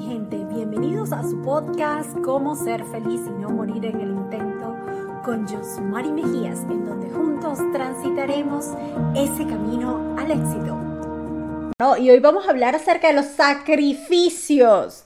gente? Bienvenidos a su podcast Cómo ser feliz y no morir en el intento con Josmari Mejías, en donde juntos transitaremos ese camino al éxito. y hoy vamos a hablar acerca de los sacrificios.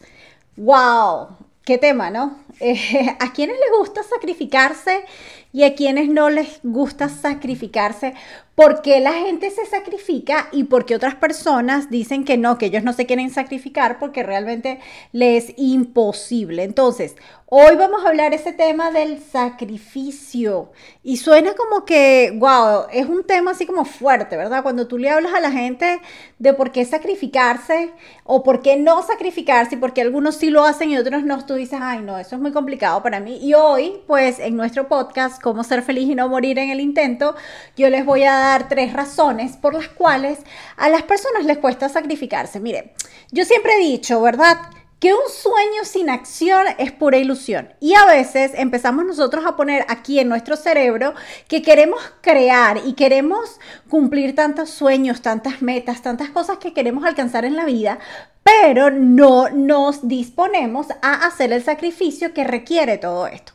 ¡Wow! ¿Qué tema, no? Eh, ¿A quienes les gusta sacrificarse y a quienes no les gusta sacrificarse? ¿Por qué la gente se sacrifica y por qué otras personas dicen que no, que ellos no se quieren sacrificar porque realmente les es imposible? Entonces, hoy vamos a hablar ese tema del sacrificio y suena como que, wow, es un tema así como fuerte, ¿verdad? Cuando tú le hablas a la gente de por qué sacrificarse o por qué no sacrificarse y por qué algunos sí lo hacen y otros no, tú dices, ay, no, eso es muy complicado para mí. Y hoy, pues en nuestro podcast, Cómo ser feliz y no morir en el intento, yo les voy a dar tres razones por las cuales a las personas les cuesta sacrificarse. Mire, yo siempre he dicho, ¿verdad? que un sueño sin acción es pura ilusión. Y a veces empezamos nosotros a poner aquí en nuestro cerebro que queremos crear y queremos cumplir tantos sueños, tantas metas, tantas cosas que queremos alcanzar en la vida, pero no nos disponemos a hacer el sacrificio que requiere todo esto.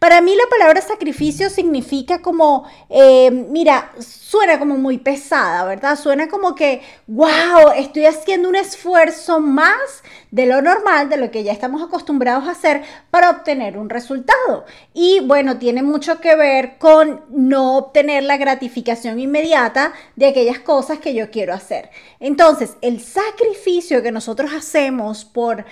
Para mí la palabra sacrificio significa como, eh, mira, suena como muy pesada, ¿verdad? Suena como que, wow, estoy haciendo un esfuerzo más de lo normal, de lo que ya estamos acostumbrados a hacer para obtener un resultado. Y bueno, tiene mucho que ver con no obtener la gratificación inmediata de aquellas cosas que yo quiero hacer. Entonces, el sacrificio que nosotros hacemos por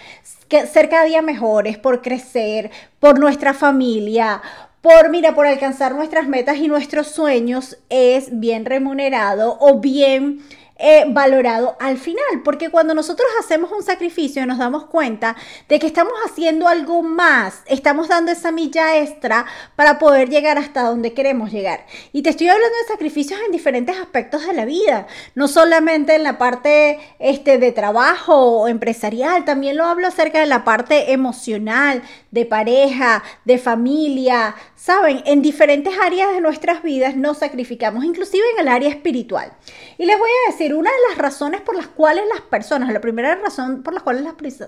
ser cada día mejores, por crecer, por nuestra familia, por, mira, por alcanzar nuestras metas y nuestros sueños es bien remunerado o bien eh, valorado al final, porque cuando nosotros hacemos un sacrificio nos damos cuenta de que estamos haciendo algo más, estamos dando esa milla extra para poder llegar hasta donde queremos llegar. Y te estoy hablando de sacrificios en diferentes aspectos de la vida, no solamente en la parte este, de trabajo o empresarial, también lo hablo acerca de la parte emocional, de pareja, de familia, saben, en diferentes áreas de nuestras vidas nos sacrificamos, inclusive en el área espiritual. Y les voy a decir, una de las razones por las cuales las personas, la primera razón por las cuales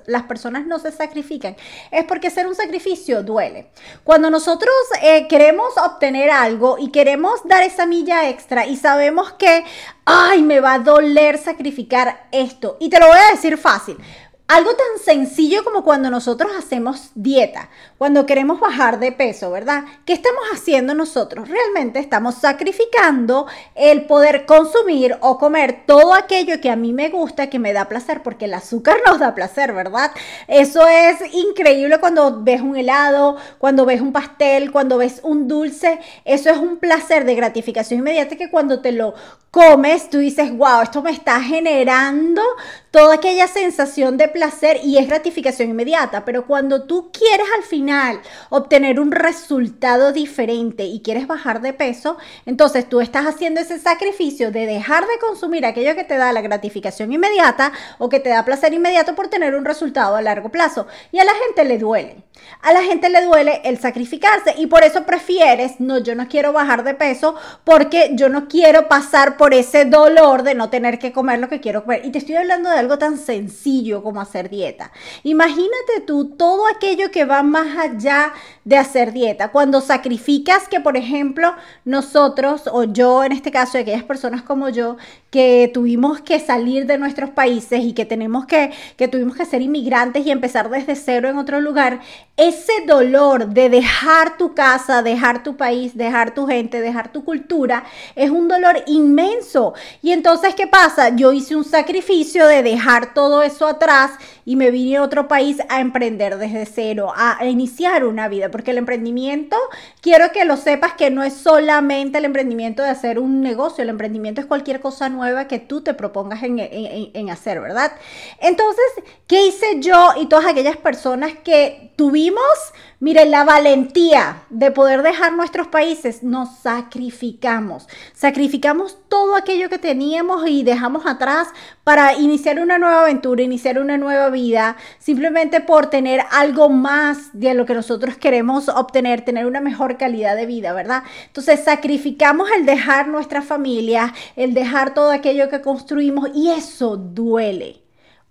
las, personas no se sacrifican, es porque hacer un sacrificio duele. Cuando nosotros eh, queremos obtener algo y queremos dar esa milla extra y sabemos que, ay, me va a doler sacrificar esto, y te lo voy a decir fácil. Algo tan sencillo como cuando nosotros hacemos dieta, cuando queremos bajar de peso, ¿verdad? ¿Qué estamos haciendo nosotros? Realmente estamos sacrificando el poder consumir o comer todo aquello que a mí me gusta, que me da placer, porque el azúcar nos da placer, ¿verdad? Eso es increíble cuando ves un helado, cuando ves un pastel, cuando ves un dulce. Eso es un placer de gratificación inmediata que cuando te lo comes, tú dices, wow, esto me está generando toda aquella sensación de placer y es gratificación inmediata, pero cuando tú quieres al final obtener un resultado diferente y quieres bajar de peso, entonces tú estás haciendo ese sacrificio de dejar de consumir aquello que te da la gratificación inmediata o que te da placer inmediato por tener un resultado a largo plazo. Y a la gente le duele. A la gente le duele el sacrificarse y por eso prefieres, no, yo no quiero bajar de peso porque yo no quiero pasar por ese dolor de no tener que comer lo que quiero comer. Y te estoy hablando de algo tan sencillo como hacer dieta. Imagínate tú todo aquello que va más allá de hacer dieta. Cuando sacrificas que, por ejemplo, nosotros o yo, en este caso, aquellas personas como yo, que tuvimos que salir de nuestros países y que tenemos que, que tuvimos que ser inmigrantes y empezar desde cero en otro lugar, ese dolor de dejar tu casa, dejar tu país, dejar tu gente, dejar tu cultura, es un dolor inmenso. Y entonces, ¿qué pasa? Yo hice un sacrificio de dejar todo eso atrás y me vine a otro país a emprender desde cero, a iniciar una vida, porque el emprendimiento, quiero que lo sepas que no es solamente el emprendimiento de hacer un negocio, el emprendimiento es cualquier cosa nueva que tú te propongas en, en hacer, ¿verdad? Entonces, ¿qué hice yo y todas aquellas personas que tuvimos Miren, la valentía de poder dejar nuestros países, nos sacrificamos. Sacrificamos todo aquello que teníamos y dejamos atrás para iniciar una nueva aventura, iniciar una nueva vida, simplemente por tener algo más de lo que nosotros queremos obtener, tener una mejor calidad de vida, ¿verdad? Entonces sacrificamos el dejar nuestra familia, el dejar todo aquello que construimos y eso duele.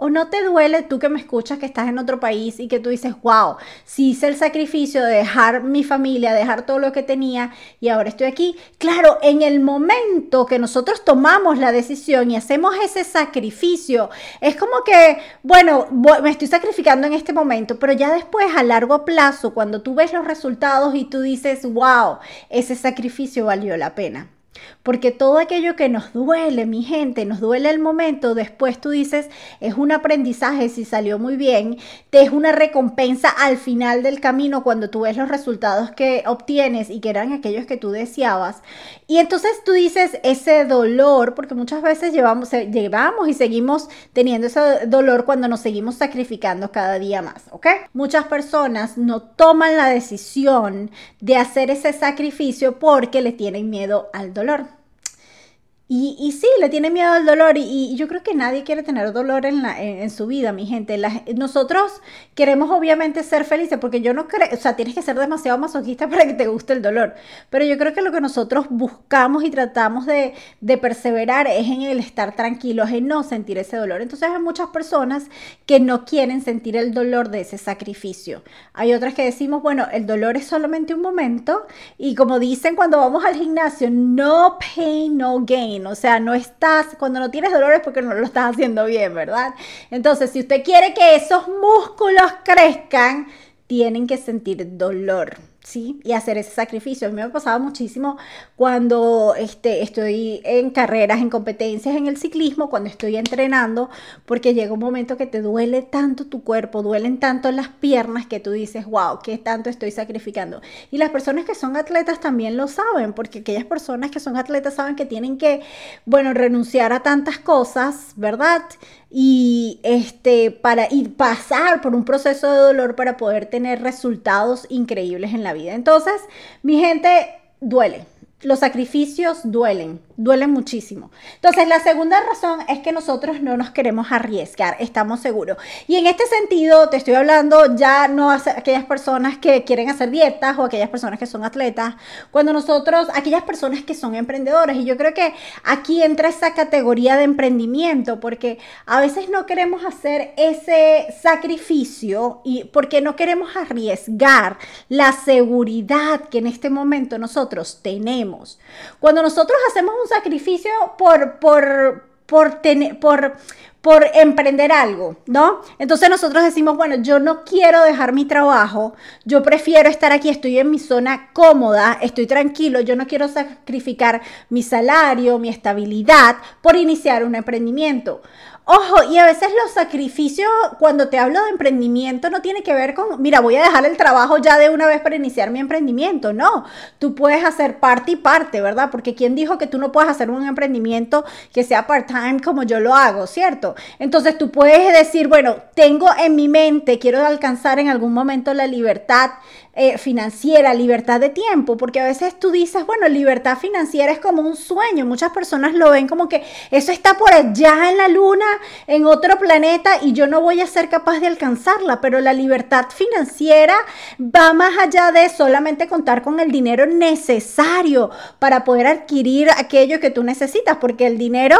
¿O no te duele tú que me escuchas que estás en otro país y que tú dices, wow, si hice el sacrificio de dejar mi familia, dejar todo lo que tenía y ahora estoy aquí? Claro, en el momento que nosotros tomamos la decisión y hacemos ese sacrificio, es como que, bueno, me estoy sacrificando en este momento, pero ya después a largo plazo, cuando tú ves los resultados y tú dices, wow, ese sacrificio valió la pena. Porque todo aquello que nos duele, mi gente, nos duele el momento, después tú dices, es un aprendizaje si salió muy bien, te es una recompensa al final del camino cuando tú ves los resultados que obtienes y que eran aquellos que tú deseabas. Y entonces tú dices, ese dolor, porque muchas veces llevamos, llevamos y seguimos teniendo ese dolor cuando nos seguimos sacrificando cada día más, ¿ok? Muchas personas no toman la decisión de hacer ese sacrificio porque le tienen miedo al dolor dolor. Y, sí, le tiene miedo al dolor y, yo creo que nadie quiere tener dolor en, su vida, mi gente. nosotros queremos obviamente ser felices porque yo no creo, o sea, tienes que ser demasiado masoquista para que te guste el dolor. Pero yo creo que lo que nosotros buscamos y tratamos de, de perseverar es en el estar tranquilos, en no sentir ese dolor. Entonces hay muchas personas que no quieren sentir el dolor de ese sacrificio. Hay otras que decimos, bueno, el dolor es solamente un momento y como dicen cuando vamos al gimnasio, no pain, no gain. O sea, no estás, cuando no tienes dolores porque no lo estás haciendo bien, ¿verdad? Entonces, si usted quiere que esos músculos crezcan, tienen que sentir dolor. ¿Sí? Y hacer ese sacrificio. A mí me pasaba muchísimo cuando este, estoy en carreras, en competencias, en el ciclismo, cuando estoy entrenando, porque llega un momento que te duele tanto tu cuerpo, duelen tanto las piernas que tú dices, wow, ¿qué tanto estoy sacrificando? Y las personas que son atletas también lo saben, porque aquellas personas que son atletas saben que tienen que, bueno, renunciar a tantas cosas, ¿verdad? y este para ir pasar por un proceso de dolor para poder tener resultados increíbles en la vida. Entonces, mi gente duele. Los sacrificios duelen duele muchísimo. Entonces, la segunda razón es que nosotros no nos queremos arriesgar, estamos seguros. Y en este sentido, te estoy hablando ya no a aquellas personas que quieren hacer dietas o aquellas personas que son atletas, cuando nosotros, aquellas personas que son emprendedores, y yo creo que aquí entra esa categoría de emprendimiento, porque a veces no queremos hacer ese sacrificio y porque no queremos arriesgar la seguridad que en este momento nosotros tenemos. Cuando nosotros hacemos un sacrificio por, por, por, tener, por, por emprender algo, ¿no? Entonces nosotros decimos, bueno, yo no quiero dejar mi trabajo, yo prefiero estar aquí, estoy en mi zona cómoda, estoy tranquilo, yo no quiero sacrificar mi salario, mi estabilidad por iniciar un emprendimiento. Ojo, y a veces los sacrificios, cuando te hablo de emprendimiento, no tiene que ver con, mira, voy a dejar el trabajo ya de una vez para iniciar mi emprendimiento. No, tú puedes hacer parte y parte, ¿verdad? Porque ¿quién dijo que tú no puedes hacer un emprendimiento que sea part-time como yo lo hago, ¿cierto? Entonces tú puedes decir, bueno, tengo en mi mente, quiero alcanzar en algún momento la libertad eh, financiera, libertad de tiempo, porque a veces tú dices, bueno, libertad financiera es como un sueño, muchas personas lo ven como que eso está por allá en la luna, en otro planeta y yo no voy a ser capaz de alcanzarla, pero la libertad financiera va más allá de solamente contar con el dinero necesario para poder adquirir aquello que tú necesitas, porque el dinero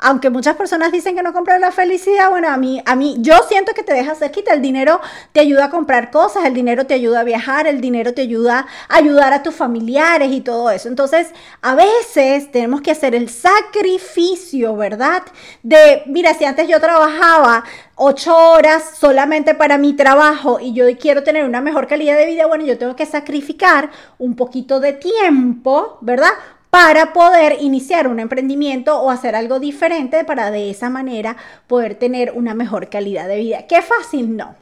aunque muchas personas dicen que no compran la felicidad, bueno, a mí, a mí, yo siento que te deja cerquita. El dinero te ayuda a comprar cosas, el dinero te ayuda a viajar, el dinero te ayuda a ayudar a tus familiares y todo eso. Entonces, a veces tenemos que hacer el sacrificio, ¿verdad? De, mira, si antes yo trabajaba ocho horas solamente para mi trabajo y yo quiero tener una mejor calidad de vida, bueno, yo tengo que sacrificar un poquito de tiempo, ¿verdad? Para poder iniciar un emprendimiento o hacer algo diferente para de esa manera poder tener una mejor calidad de vida. ¿Qué fácil? No.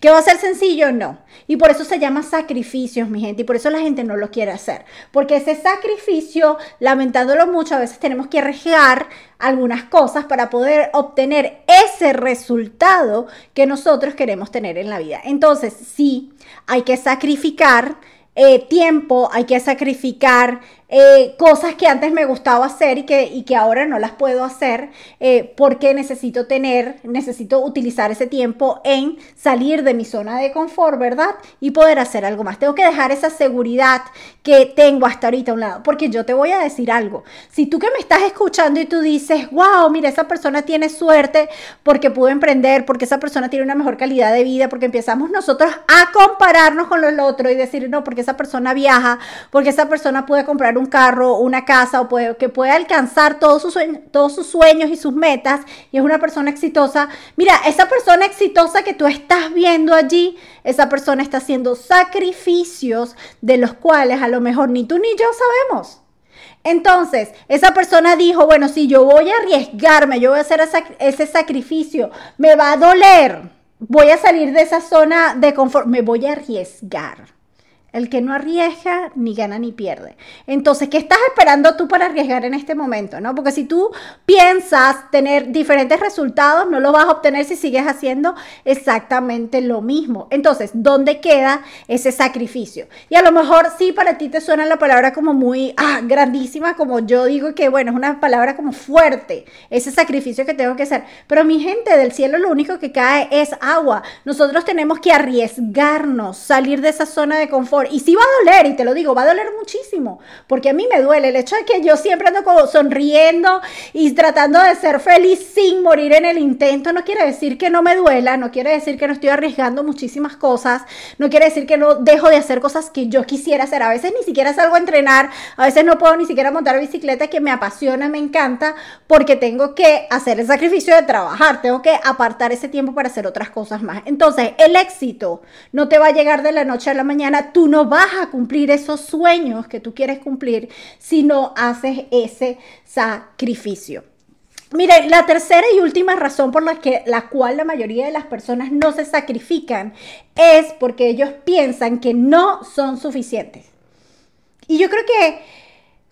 ¿Que va a ser sencillo? No. Y por eso se llama sacrificios, mi gente. Y por eso la gente no lo quiere hacer. Porque ese sacrificio, lamentándolo mucho, a veces tenemos que arriesgar algunas cosas para poder obtener ese resultado que nosotros queremos tener en la vida. Entonces, sí, hay que sacrificar eh, tiempo, hay que sacrificar eh, cosas que antes me gustaba hacer y que, y que ahora no las puedo hacer eh, porque necesito tener, necesito utilizar ese tiempo en salir de mi zona de confort, ¿verdad? Y poder hacer algo más. Tengo que dejar esa seguridad que tengo hasta ahorita a un lado, porque yo te voy a decir algo. Si tú que me estás escuchando y tú dices, wow, mira, esa persona tiene suerte porque pudo emprender, porque esa persona tiene una mejor calidad de vida, porque empezamos nosotros a compararnos con los otros y decir, no, porque esa persona viaja, porque esa persona puede comprar un carro, una casa o puede, que puede alcanzar todos sus, sueños, todos sus sueños y sus metas y es una persona exitosa, mira, esa persona exitosa que tú estás viendo allí, esa persona está haciendo sacrificios de los cuales a lo mejor ni tú ni yo sabemos. Entonces, esa persona dijo, bueno, si yo voy a arriesgarme, yo voy a hacer ese sacrificio, me va a doler, voy a salir de esa zona de confort, me voy a arriesgar. El que no arriesga ni gana ni pierde. Entonces, ¿qué estás esperando tú para arriesgar en este momento? ¿no? Porque si tú piensas tener diferentes resultados, no lo vas a obtener si sigues haciendo exactamente lo mismo. Entonces, ¿dónde queda ese sacrificio? Y a lo mejor sí para ti te suena la palabra como muy ah, grandísima, como yo digo que, bueno, es una palabra como fuerte, ese sacrificio que tengo que hacer. Pero mi gente del cielo lo único que cae es agua. Nosotros tenemos que arriesgarnos, salir de esa zona de confort y sí va a doler, y te lo digo, va a doler muchísimo, porque a mí me duele el hecho de que yo siempre ando como sonriendo y tratando de ser feliz sin morir en el intento. No quiere decir que no me duela, no quiere decir que no estoy arriesgando muchísimas cosas, no quiere decir que no dejo de hacer cosas que yo quisiera hacer. A veces ni siquiera salgo a entrenar, a veces no puedo ni siquiera montar bicicleta que me apasiona, me encanta, porque tengo que hacer el sacrificio de trabajar, tengo que apartar ese tiempo para hacer otras cosas más. Entonces, el éxito no te va a llegar de la noche a la mañana, tú no no vas a cumplir esos sueños que tú quieres cumplir si no haces ese sacrificio. Miren, la tercera y última razón por la, que, la cual la mayoría de las personas no se sacrifican es porque ellos piensan que no son suficientes. Y yo creo que,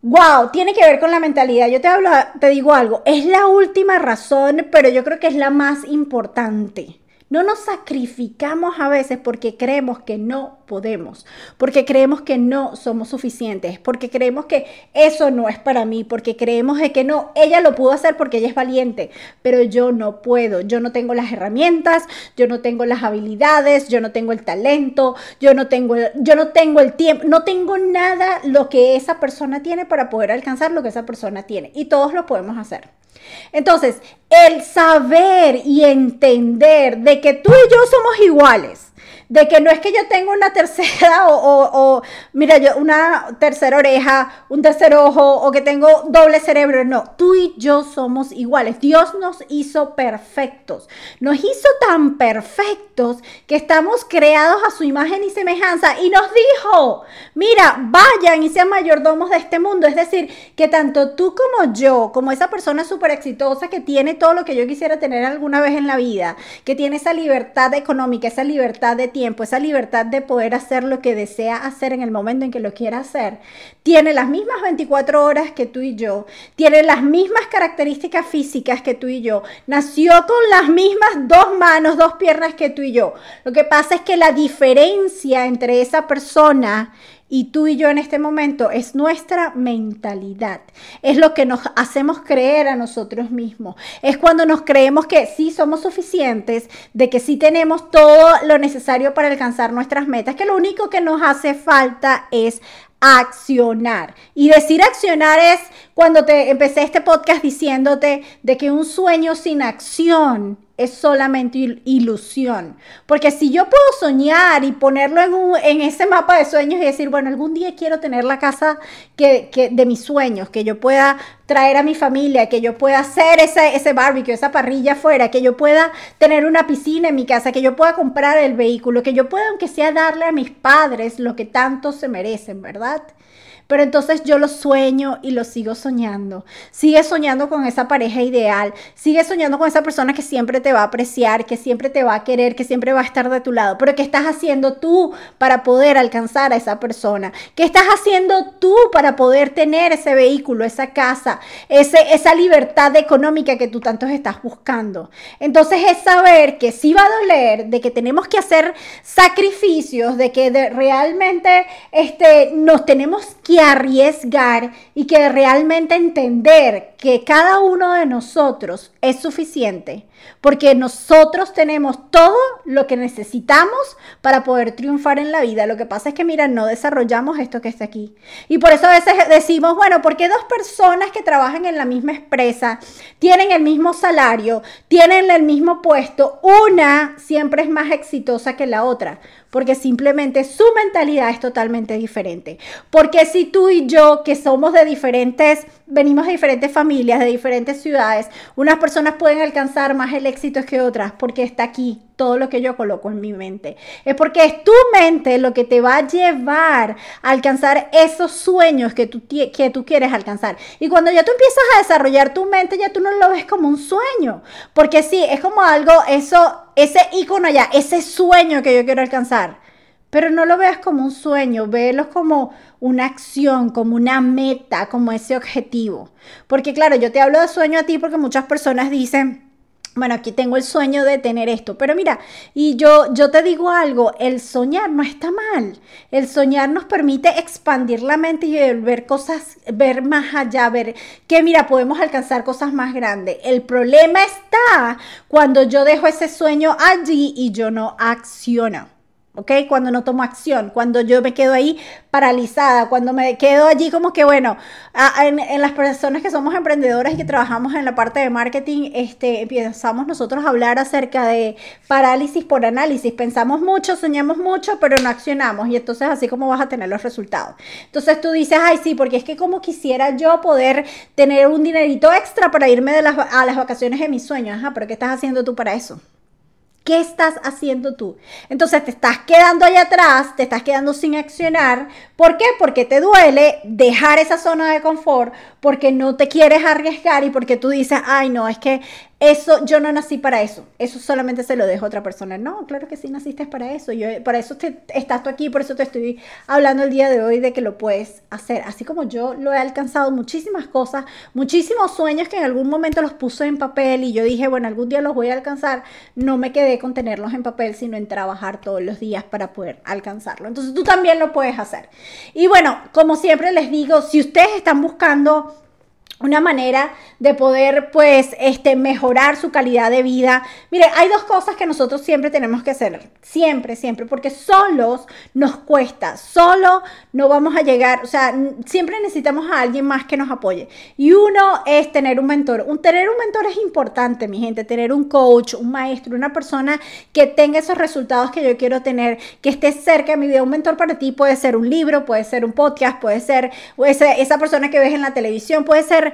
wow, tiene que ver con la mentalidad. Yo te, hablo, te digo algo, es la última razón, pero yo creo que es la más importante. No nos sacrificamos a veces porque creemos que no podemos, porque creemos que no somos suficientes, porque creemos que eso no es para mí, porque creemos de que no, ella lo pudo hacer porque ella es valiente, pero yo no puedo, yo no tengo las herramientas, yo no tengo las habilidades, yo no tengo el talento, yo no tengo, yo no tengo el tiempo, no tengo nada lo que esa persona tiene para poder alcanzar lo que esa persona tiene y todos lo podemos hacer. Entonces, el saber y entender de que tú y yo somos iguales, de que no es que yo tenga una tercera o, mira, yo una tercera oreja, un tercer ojo o que tengo doble cerebro, no, tú y yo somos iguales. Dios nos hizo perfectos, nos hizo tan perfectos que estamos creados a su imagen y semejanza. Y nos dijo, mira, vayan y sean mayordomos de este mundo, es decir, que tanto tú como yo, como esa persona súper exitosa que tiene todo lo que yo quisiera tener alguna vez en la vida, que tiene esa libertad económica, esa libertad de tiempo, esa libertad de poder hacer lo que desea hacer en el momento en que lo quiera hacer, tiene las mismas 24 horas que tú y yo, tiene las mismas características físicas que tú y yo, nació con las mismas dos manos, dos piernas que tú y yo. Lo que pasa es que la diferencia entre esa persona y tú y yo en este momento es nuestra mentalidad. Es lo que nos hacemos creer a nosotros mismos. Es cuando nos creemos que sí somos suficientes, de que sí tenemos todo lo necesario para alcanzar nuestras metas, que lo único que nos hace falta es accionar. Y decir accionar es cuando te empecé este podcast diciéndote de que un sueño sin acción es solamente ilusión. Porque si yo puedo soñar y ponerlo en, ese mapa de sueños y decir, bueno, algún día quiero tener la casa que, de mis sueños, que yo pueda traer a mi familia, que yo pueda hacer ese, ese barbecue, esa parrilla afuera, que yo pueda tener una piscina en mi casa, que yo pueda comprar el vehículo, que yo pueda, aunque sea, darle a mis padres lo que tanto se merecen, ¿verdad? Pero entonces yo lo sueño y lo sigo soñando. Sigue soñando con esa pareja ideal. Sigue soñando con esa persona que siempre te va a apreciar, que siempre te va a querer, que siempre va a estar de tu lado. Pero ¿qué estás haciendo tú para poder alcanzar a esa persona? ¿Qué estás haciendo tú para poder tener ese vehículo, esa casa, ese, esa libertad económica que tú tanto estás buscando? Entonces es saber que sí va a doler, de que tenemos que hacer sacrificios, de que realmente este, nos tenemos que arriesgar y que realmente entender que cada uno de nosotros es suficiente, porque nosotros tenemos todo lo que necesitamos para poder triunfar en la vida. Lo que pasa es que, mira, no desarrollamos esto que está aquí. Y por eso a veces decimos, bueno, porque dos personas que trabajan en la misma empresa tienen el mismo salario, tienen el mismo puesto, una siempre es más exitosa que la otra? porque simplemente su mentalidad es totalmente diferente. Porque si tú y yo, que somos de diferentes, venimos de diferentes familias, de diferentes ciudades, unas personas pueden alcanzar más el éxito que otras porque está aquí todo lo que yo coloco en mi mente. Es porque es tu mente lo que te va a llevar a alcanzar esos sueños que tú, que tú quieres alcanzar. Y cuando ya tú empiezas a desarrollar tu mente, ya tú no lo ves como un sueño. Porque sí, es como algo, eso ese icono allá, ese sueño que yo quiero alcanzar. Pero no lo veas como un sueño, véelo como una acción, como una meta, como ese objetivo. Porque claro, yo te hablo de sueño a ti porque muchas personas dicen, bueno, aquí tengo el sueño de tener esto, pero mira, y yo, yo te digo algo, el soñar no está mal. El soñar nos permite expandir la mente y ver cosas, ver más allá, ver que mira, podemos alcanzar cosas más grandes. El problema está cuando yo dejo ese sueño allí y yo no acciono. ¿Ok? Cuando no tomo acción, cuando yo me quedo ahí paralizada, cuando me quedo allí como que, bueno, en, las personas que somos emprendedoras y que trabajamos en la parte de marketing, este, empezamos nosotros a hablar acerca de parálisis por análisis. Pensamos mucho, soñamos mucho, pero no accionamos y entonces así como vas a tener los resultados. Entonces tú dices, ay, sí, porque es que como quisiera yo poder tener un dinerito extra para irme de las, a las vacaciones de mis sueños. Ajá, pero ¿qué estás haciendo tú para eso? ¿Qué estás haciendo tú? Entonces te estás quedando allá atrás, te estás quedando sin accionar. ¿Por qué? Porque te duele dejar esa zona de confort, porque no te quieres arriesgar y porque tú dices, ay no, es que eso, yo no nací para eso. Eso solamente se lo dejo a otra persona. No, claro que sí naciste para eso. Yo, para eso estás tú aquí, por eso te estoy hablando el día de hoy de que lo puedes hacer. Así como yo lo he alcanzado muchísimas cosas, muchísimos sueños que en algún momento los puse en papel y yo dije, bueno, algún día los voy a alcanzar. No me quedé con tenerlos en papel, sino en trabajar todos los días para poder alcanzarlo. Entonces tú también lo puedes hacer. Y bueno, como siempre les digo, si ustedes están buscando una manera de poder pues este mejorar su calidad de vida. Mire, hay dos cosas que nosotros siempre tenemos que hacer, siempre, siempre, porque solos nos cuesta, solo no vamos a llegar, o sea, siempre necesitamos a alguien más que nos apoye. Y uno es tener un mentor. Un tener un mentor es importante, mi gente, tener un coach, un maestro, una persona que tenga esos resultados que yo quiero tener, que esté cerca de mi vida. Un mentor para ti puede ser un libro, puede ser un podcast, puede ser esa, esa persona que ves en la televisión, puede ser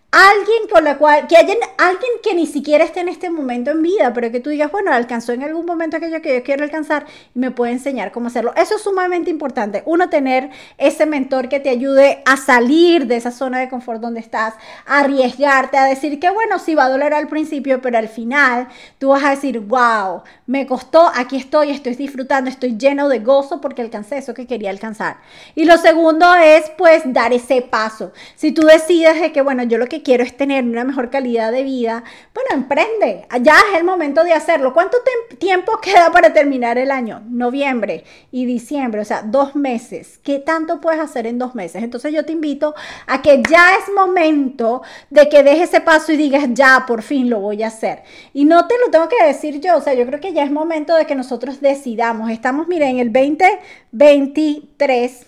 alguien con la cual, que haya alguien que ni siquiera esté en este momento en vida, pero que tú digas, bueno, alcanzó en algún momento aquello que yo quiero alcanzar y me puede enseñar cómo hacerlo. Eso es sumamente importante. Uno, tener ese mentor que te ayude a salir de esa zona de confort donde estás, a arriesgarte, a decir que, bueno, sí va a doler al principio, pero al final tú vas a decir, wow, me costó, aquí estoy, estoy disfrutando, estoy lleno de gozo porque alcancé eso que quería alcanzar. Y lo segundo es, pues, dar ese paso. Si tú decides de que, bueno, yo lo que quiero es tener una mejor calidad de vida, bueno, emprende, ya es el momento de hacerlo. ¿Cuánto tiempo queda para terminar el año? Noviembre y diciembre, o sea, dos meses. ¿Qué tanto puedes hacer en dos meses? Entonces yo te invito a que ya es momento de que dejes ese paso y digas, ya, por fin lo voy a hacer. Y no te lo tengo que decir yo, o sea, yo creo que ya es momento de que nosotros decidamos. Estamos, miren, en el 2023,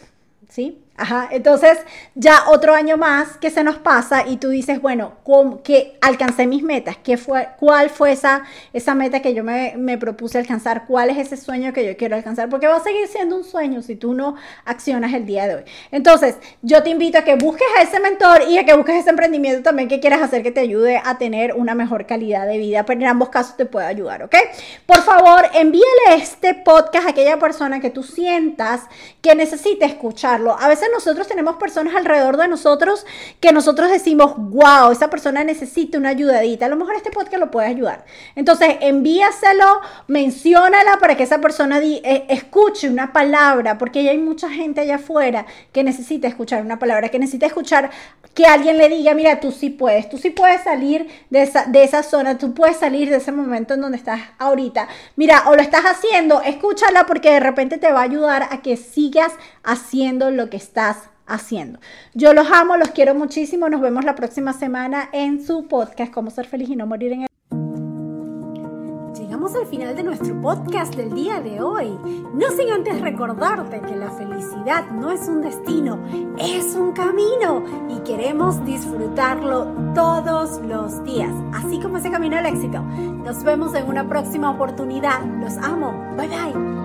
¿sí? Ajá, entonces ya otro año más que se nos pasa y tú dices, bueno, que alcancé mis metas, ¿Qué fue, ¿cuál fue esa, esa meta que yo me, me, propuse alcanzar? ¿Cuál es ese sueño que yo quiero alcanzar? Porque va a seguir siendo un sueño si tú no accionas el día de hoy. Entonces, yo te invito a que busques a ese mentor y a que busques ese emprendimiento también que quieras hacer que te ayude a tener una mejor calidad de vida, pero en ambos casos te puede ayudar, ¿ok? Por favor, envíale este podcast a aquella persona que tú sientas que necesite escucharlo. A veces nosotros tenemos personas alrededor de nosotros que nosotros decimos, wow, esa persona necesita una ayudadita. A lo mejor este podcast lo puede ayudar. Entonces, envíaselo, menciónala para que esa persona eh, escuche una palabra, porque ya hay mucha gente allá afuera que necesita escuchar una palabra, que necesita escuchar que alguien le diga, mira, tú sí puedes, tú sí puedes salir de esa, de esa zona, tú puedes salir de ese momento en donde estás ahorita. Mira, o lo estás haciendo, escúchala porque de repente te va a ayudar a que sigas haciendo lo que estás haciendo. Yo los amo, los quiero muchísimo. Nos vemos la próxima semana en su podcast, Cómo ser feliz y no morir en el Al final de nuestro podcast del día de hoy. No sin antes recordarte que la felicidad no es un destino, es un camino y queremos disfrutarlo todos los días, así como ese camino al éxito. Nos vemos en una próxima oportunidad. Los amo. Bye bye.